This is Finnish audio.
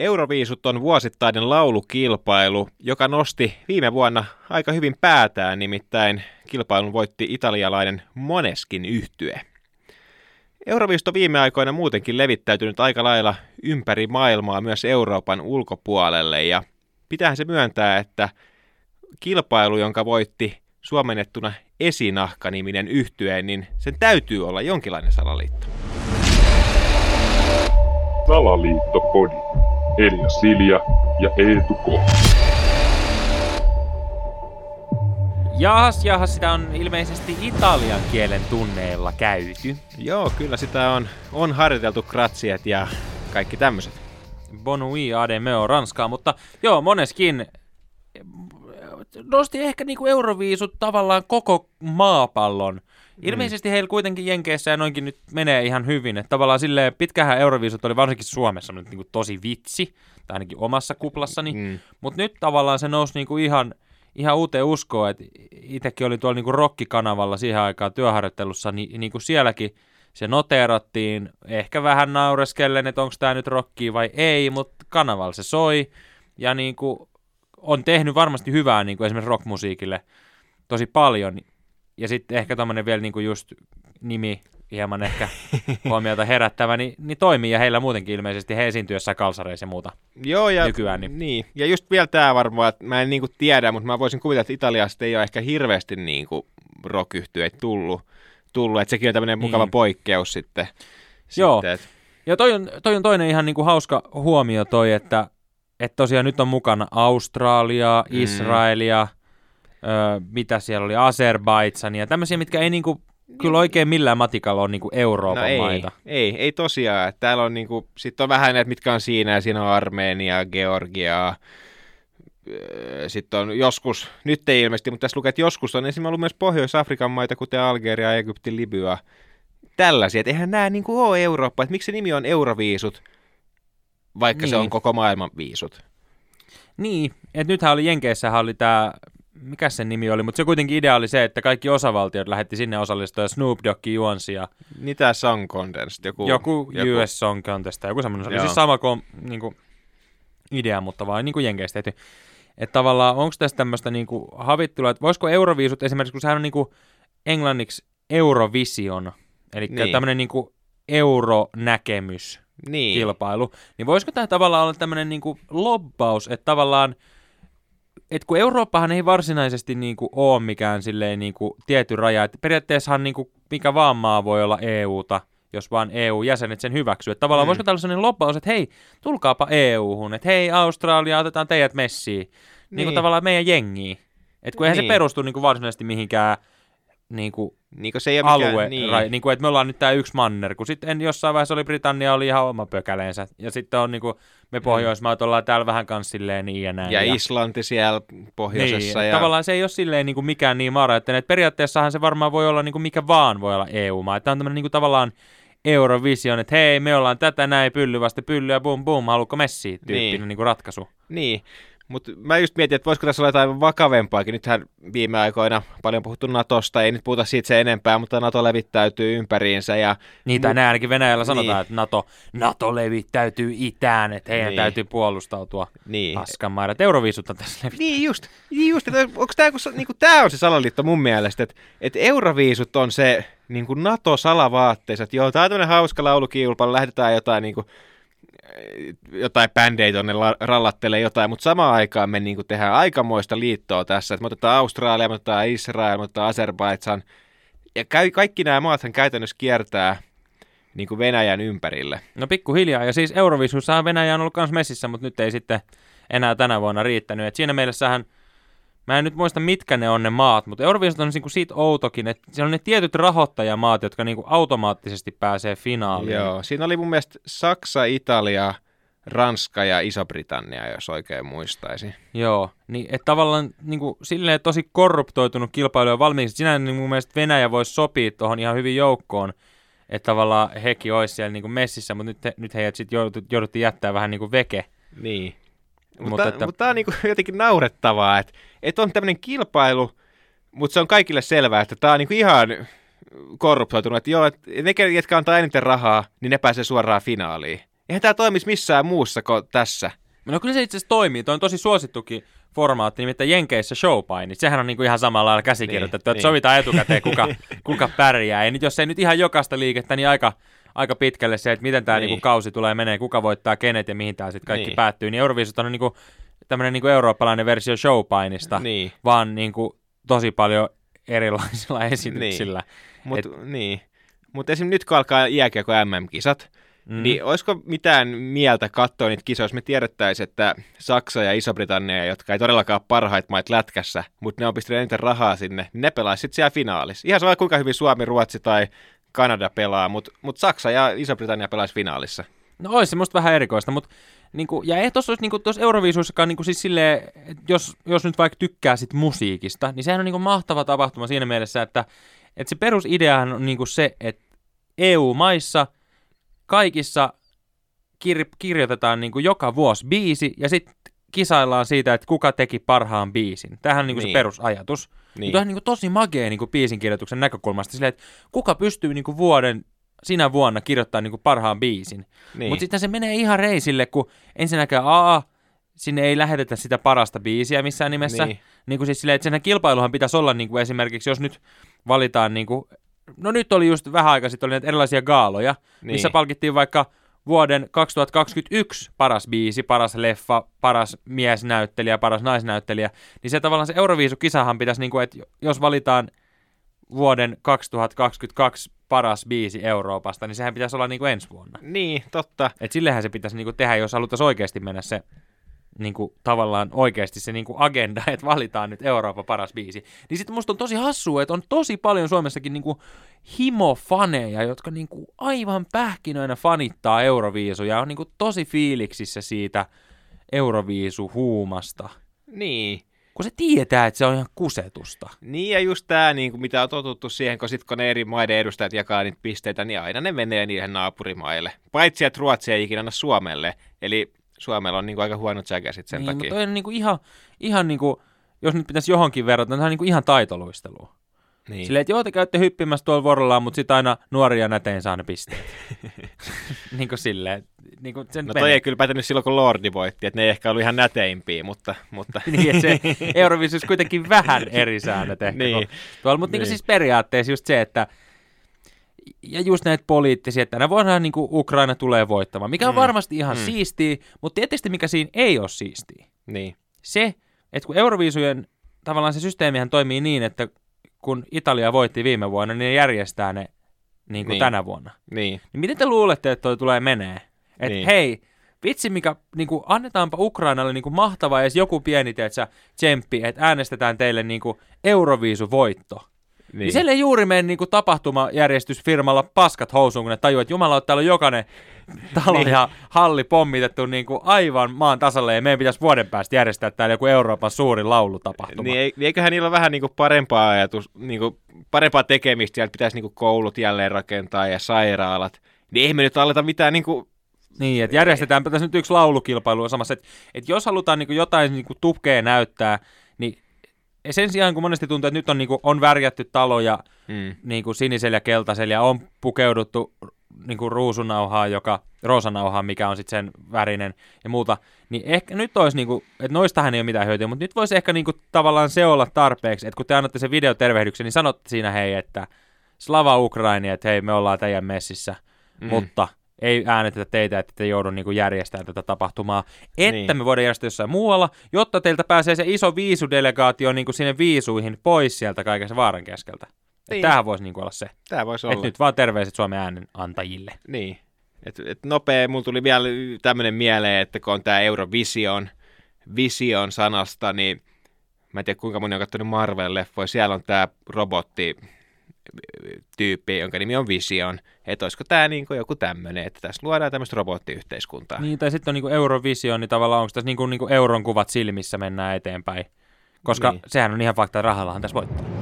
Euroviisut on vuosittainen laulukilpailu, joka nosti viime vuonna aika hyvin päätään, nimittäin kilpailun voitti italialainen Moneskin yhtye. Euroviisut on viime aikoina muutenkin levittäytynyt aika lailla ympäri maailmaa myös Euroopan ulkopuolelle ja pitäähän se myöntää, että kilpailu, jonka voitti suomennettuna Esinahka-niminen yhtye, niin sen täytyy olla jonkinlainen salaliitto. Salaliittopodi. Elia Silja ja Eetu K. Jahas, jahas, sitä on ilmeisesti italian kielen tunneilla käyty. Joo, kyllä sitä on, on harjoiteltu kratsiet ja kaikki tämmöiset. Bonui ademeo ranskaa, mutta joo, moneskin nosti ehkä niinku euroviisut tavallaan koko maapallon. Ilmeisesti mm. heillä kuitenkin Jenkeissä ja noinkin nyt menee ihan hyvin. Että tavallaan silleen pitkähän euroviisut oli varsinkin Suomessa nyt niinku tosi vitsi, tai ainakin omassa kuplassani. Mm. Mutta nyt tavallaan se nousi niinku ihan, ihan uuteen uskoon, että itsekin oli tuolla niinku rokkikanavalla siihen aikaan työharjoittelussa, niin niinku sielläkin se noteerattiin, ehkä vähän naureskellen, että onko tämä nyt rokki vai ei, mutta kanavalla se soi. Ja niinku on tehnyt varmasti hyvää niin kuin esimerkiksi rockmusiikille tosi paljon. Ja sitten ehkä tämmöinen vielä niin kuin just nimi hieman ehkä huomiota herättävä, niin, niin toimii ja heillä muutenkin ilmeisesti he esiintyy jossain kalsareissa ja muuta Joo, ja, nykyään. Niin. niin. ja just vielä tämä varmaan, että mä en niinku tiedä, mutta mä voisin kuvitella, että Italiasta ei ole ehkä hirveästi niinku rock tullut, tullut, että sekin on tämmöinen niin. mukava poikkeus sitten. Joo, sitten, että... ja toi on, toi on toinen ihan niinku hauska huomio toi, että että tosiaan nyt on mukana Australia, mm. Israelia, ö, mitä siellä oli, Azerbaidsania, tämmöisiä, mitkä ei niinku, kyllä oikein millään matikalla ole niinku Euroopan no ei, maita. Ei, ei tosiaan. Täällä on niinku, sitten on vähän näitä, mitkä on siinä, ja siinä on Armenia, Georgia, sitten on joskus, nyt ei ilmeisesti, mutta tässä lukee, että joskus on esimerkiksi ollut myös Pohjois-Afrikan maita, kuten Algeria, Egypti, Libya, tällaisia. Että eihän nämä niin kuin ole Eurooppa, että miksi se nimi on Euroviisut, vaikka niin. se on niin. koko maailman viisut. Niin, että nythän oli Jenkeissähän oli tämä, mikä sen nimi oli, mutta se kuitenkin idea oli se, että kaikki osavaltiot lähetti sinne osallistua Snoop Dogg juonsi ja... Tämä Song Contest, joku... Joku, joku... US Song Contest, joku semmoinen, se oli siis sama kuin, niin kuin idea, mutta vain niin kuin Jenkeistä tehty. Että tavallaan onko tässä tämmöistä niin kuin havittelua, että voisiko Euroviisut esimerkiksi, kun sehän on niin kuin englanniksi Eurovision, eli niin. tämmöinen niin kuin euronäkemys, niin. kilpailu, niin voisiko tämä tavallaan olla tämmöinen niin kuin lobbaus, että tavallaan, että kun Eurooppahan ei varsinaisesti niin kuin ole mikään silleen niin kuin tietty raja, että periaatteessahan niin kuin mikä vaan maa voi olla EUta, jos vaan EU-jäsenet sen hyväksyy. Että tavallaan mm. voisiko tällainen sellainen lobbaus, että hei, tulkaapa EU-hun, että hei Australia, otetaan teidät messiin. Niin, niin kuin tavallaan meidän jengiin. Että kun eihän niin. se perustu niin kuin varsinaisesti mihinkään niin kuin niin kuin se ei alue, mikään, niin. rai, niin kuin, että me ollaan nyt tämä yksi manner, kun sitten jossain vaiheessa oli Britannia oli ihan oma pökäleensä, ja sitten on niin kuin, me mm. Pohjoismaat ollaan täällä vähän kanssa silleen niin ja näin. Ja, ja Islanti siellä pohjoisessa. Niin, ja... tavallaan se ei ole silleen niin kuin mikään niin mara, että periaatteessahan se varmaan voi olla niin kuin mikä vaan voi olla EU-maa, että on tämmöinen niin kuin tavallaan Eurovision, että hei, me ollaan tätä näin, pylly vasta pylly ja bum bum, haluatko messiä tyyppinen niin. Niin kuin ratkaisu. Niin, mutta mä just mietin, että voisiko tässä olla jotain vakavempaakin. Nythän viime aikoina paljon puhuttu Natosta, ei nyt puhuta siitä se enempää, mutta Nato levittäytyy ympäriinsä. Ja Niitä mu- näin ainakin Venäjällä sanotaan, niin. että Nato, Nato levittäytyy itään, että heidän niin. täytyy puolustautua niin. paskanmaida. Euroviisutta tässä levittää. Niin just, niin just että onko tämä, niinku, tämä on se salaliitto mun mielestä, että, että Euroviisut on se niin kuin NATO-salavaatteessa, että joo, tämä on tämmöinen hauska laulukilpailu, lähdetään jotain niin kuin, jotain bändejä tuonne rallattelee jotain, mutta samaan aikaan me niin tehdään aikamoista liittoa tässä, että me otetaan Australia, me otetaan Israel, me otetaan Azerbaidsan, ja käy, kaikki nämä maathan käytännössä kiertää niin kuin Venäjän ympärille. No pikkuhiljaa, ja siis Eurovisussahan Venäjä on ollut myös messissä, mutta nyt ei sitten enää tänä vuonna riittänyt, että siinä mielessähän Mä en nyt muista, mitkä ne on ne maat, mutta Euroviisut on niinku siitä outokin, että siellä on ne tietyt rahoittajamaat, jotka niinku automaattisesti pääsee finaaliin. Joo, siinä oli mun mielestä Saksa, Italia, Ranska ja Iso-Britannia, jos oikein muistaisi. Joo, niin että tavallaan niin kuin, silleen tosi korruptoitunut kilpailu on valmiiksi. Sinä niin mun mielestä Venäjä voisi sopia tuohon ihan hyvin joukkoon, että tavallaan hekin olisi siellä niin kuin messissä, mutta nyt, he, nyt heidät sitten jouduttiin jättää vähän niin kuin veke. Niin. Mutta, mutta, että... mutta tämä on niin jotenkin naurettavaa, että, että on tämmöinen kilpailu, mutta se on kaikille selvää, että tämä on niin ihan korruptoitunut, että joo, että ne, jotka antaa eniten rahaa, niin ne pääsee suoraan finaaliin. Eihän tämä toimisi missään muussa kuin tässä. No kyllä se itse asiassa toimii. Tuo on tosi suosittukin formaatti, nimittäin Jenkeissä showpainit. Sehän on niinku ihan samalla lailla käsikirjoitettu, Niin, että niin. sovitaan etukäteen, kuka, kuka pärjää. Ei nyt, jos ei nyt ihan jokaista liikettä, niin aika, aika pitkälle se, että miten tämä Niin. niinku kausi tulee menee, kuka voittaa kenet ja mihin tämä sitten kaikki Niin. päättyy. Niin Euroviisut on niinku tämmöinen niinku eurooppalainen versio showpainista, Niin. vaan niinku tosi paljon erilaisilla esityksillä. Mutta niin. Mut esim. nyt kun alkaa jääkiekko MM-kisat, mm. niin olisiko mitään mieltä katsoa niitä kisoja, jos me tiedettäisiin, että Saksa ja Iso-Britannia, jotka ei todellakaan parhaita maita lätkässä, mutta ne on pistänyt eniten rahaa sinne, niin ne pelaisivat siellä finaalissa. Ihan sama kuinka hyvin Suomi, Ruotsi tai Kanada pelaa, mutta mut Saksa ja Iso-Britannia pelaisi finaalissa. No olisi se musta vähän erikoista, mutta niinku, ja ei tuossa olisi niinku, Euroviisuissakaan niinku, siis silleen, että jos, jos nyt vaikka tykkää sit musiikista, niin sehän on niinku mahtava tapahtuma siinä mielessä, että, että se perusideahan on niinku se, että EU-maissa kaikissa kir- kirjoitetaan niinku joka vuosi biisi ja sitten kisaillaan siitä, että kuka teki parhaan biisin. Tämähän on niinku niin. Niin. se perusajatus. Niin. Niin. Tämä on niinku tosi magea niinku biisin kirjoituksen näkökulmasta silleen, että kuka pystyy niinku vuoden sinä vuonna kirjoittamaan niinku parhaan biisin. Niin. Mutta sitten se menee ihan reisille, kun ensinnäkään A, sinne ei lähetetä sitä parasta biisiä missään nimessä. Niin. Niin. niin kuin siis silleen, että sen kilpailuhan pitäisi olla niin kuin esimerkiksi, jos nyt valitaan, niin kuin, no nyt oli just vähän aikaa sitten oli näitä erilaisia gaaloja, niin. missä Niin. palkittiin vaikka vuoden 2021 paras biisi, paras leffa, paras miesnäyttelijä, paras naisnäyttelijä, niin se tavallaan se Euroviisu-kisahan pitäisi, niin kuin, että jos valitaan vuoden 2022 paras biisi Euroopasta, niin sehän pitäisi olla niin kuin ensi vuonna. Niin, totta. Et sillehän se pitäisi niinku tehdä, jos haluttaisiin oikeasti mennä se niinku, tavallaan oikeasti se niinku agenda, että valitaan nyt Euroopan paras biisi. Niin sitten musta on tosi hassua, että on tosi paljon Suomessakin niinku himofaneja, jotka niinku aivan pähkinöinä fanittaa Euroviisuja, on niinku tosi fiiliksissä siitä Euroviisuhuumasta. Niin. Kun se tietää, että se on ihan kusetusta. Niin ja just tämä, niin kuin mitä on totuttu siihen, kun sit kun ne eri maiden edustajat jakaa niitä pisteitä, niin aina ne menee niihin naapurimaille. Paitsi, että Ruotsi ei ikinä anna Suomelle. Eli Suomella on niin kuin aika huonot säkäsit sen niin, takia. mutta on niinku ihan, ihan niinku, jos nyt pitäisi johonkin verrata, niin on niinku ihan taitoluistelua. Niin. Silleen, että joo, te käytte hyppimässä tuolla vuorollaan, mutta sitten aina nuoria näteen saa ne pisteet. niin kuin silleen. Niin kuin sen No toi ei kyllä pätenyt silloin, kun Lordi voitti, että ne ei ehkä ollut ihan näteimpiä, mutta... mutta... niin, että se Euroviisussa kuitenkin vähän eri säännöt ehkä. Niin. Niin. Tuolla, mutta niin. Niin. siis periaatteessa just se, että ja just näitä poliittisia, että tänä vuonna niin kuin Ukraina tulee voittamaan, mikä on Mm. varmasti ihan Mm. siistiä, mutta tietysti mikä siinä ei ole siistiä. niin. Se, että kun Euroviisujen tavallaan se systeemihän toimii niin, että kun Italia voitti viime vuonna, niin ne järjestää ne niin kuin Niin. tänä vuonna. Niin. Niin miten te luulette, että toi tulee menee? Että niin. Hei, vitsi mikä, niin kuin, annetaanpa Ukrainalle niin kuin mahtava edes joku pieni, teetsä, tsemppi, että äänestetään teille niin kuin Euroviisuvoitto. Niin. niin siellä ei juuri mene niin kuin tapahtumajärjestysfirmalla paskat housuun, kun ne tajuu, että jumala, täällä on jokainen talo Niin. ja halli pommitettu niin kuin aivan maan tasalle, ja meidän pitäisi vuoden päästä järjestää täällä joku Euroopan suurin laulutapahtuma. Niin, ei- eiköhän niillä ole vähän niin kuin parempaa ajatus, niin kuin parempaa tekemistä, sieltä pitäisi niin kuin koulut jälleen rakentaa ja sairaalat. Niin ei me nyt aleta mitään niin kuin, Niin, että järjestetäänpä tässä nyt yksi laulukilpailu samassa, että, että jos halutaan niin jotain niin tukea näyttää, sen sijaan kun monesti tuntuu, että nyt on, niin kuin, on värjätty taloja mm, niin kuin sinisellä ja keltaisella ja on pukeuduttu niin kuin ruusunauhaan, joka, roosanauhaan, mikä on sitten sen värinen ja muuta, niin ehkä nyt olisi, niin kuin, että noistahan ei ole mitään hyötyä, mutta nyt voisi ehkä niin kuin, tavallaan se olla tarpeeksi, että kun te annatte sen videotervehdyksen, niin sanotte siinä hei, että Slava Ukraini, että hei, me ollaan teidän messissä, mm. mutta ei äänitetä teitä, että te joudu niin järjestämään tätä tapahtumaa, että Niin. me voidaan järjestää jossain muualla, jotta teiltä pääsee se iso viisudelegaatio niin kuin sinne viisuihin pois sieltä kaiken vaaran keskeltä. Niin. Tämähän voisi niin olla se. tämä voisi olla. nyt vaan terveiset Suomen äänen antajille. Niin. Et, et nopea, mulla tuli vielä tämmöinen mieleen, että kun on tämä Eurovision, vision sanasta, niin mä en tiedä kuinka moni on katsonut Marvel-leffoja, siellä on tämä robotti tyyppi, jonka nimi on Vision. Että olisiko tämä niin joku tämmöinen, että tässä luodaan tämmöistä robottiyhteiskuntaa. Niin, tai sitten on niin kuin Eurovision, niin tavallaan onko tässä niin kuin, niin kuin euron kuvat silmissä mennään eteenpäin. Koska niin. sehän on ihan fakta, että rahallahan tässä voittaa.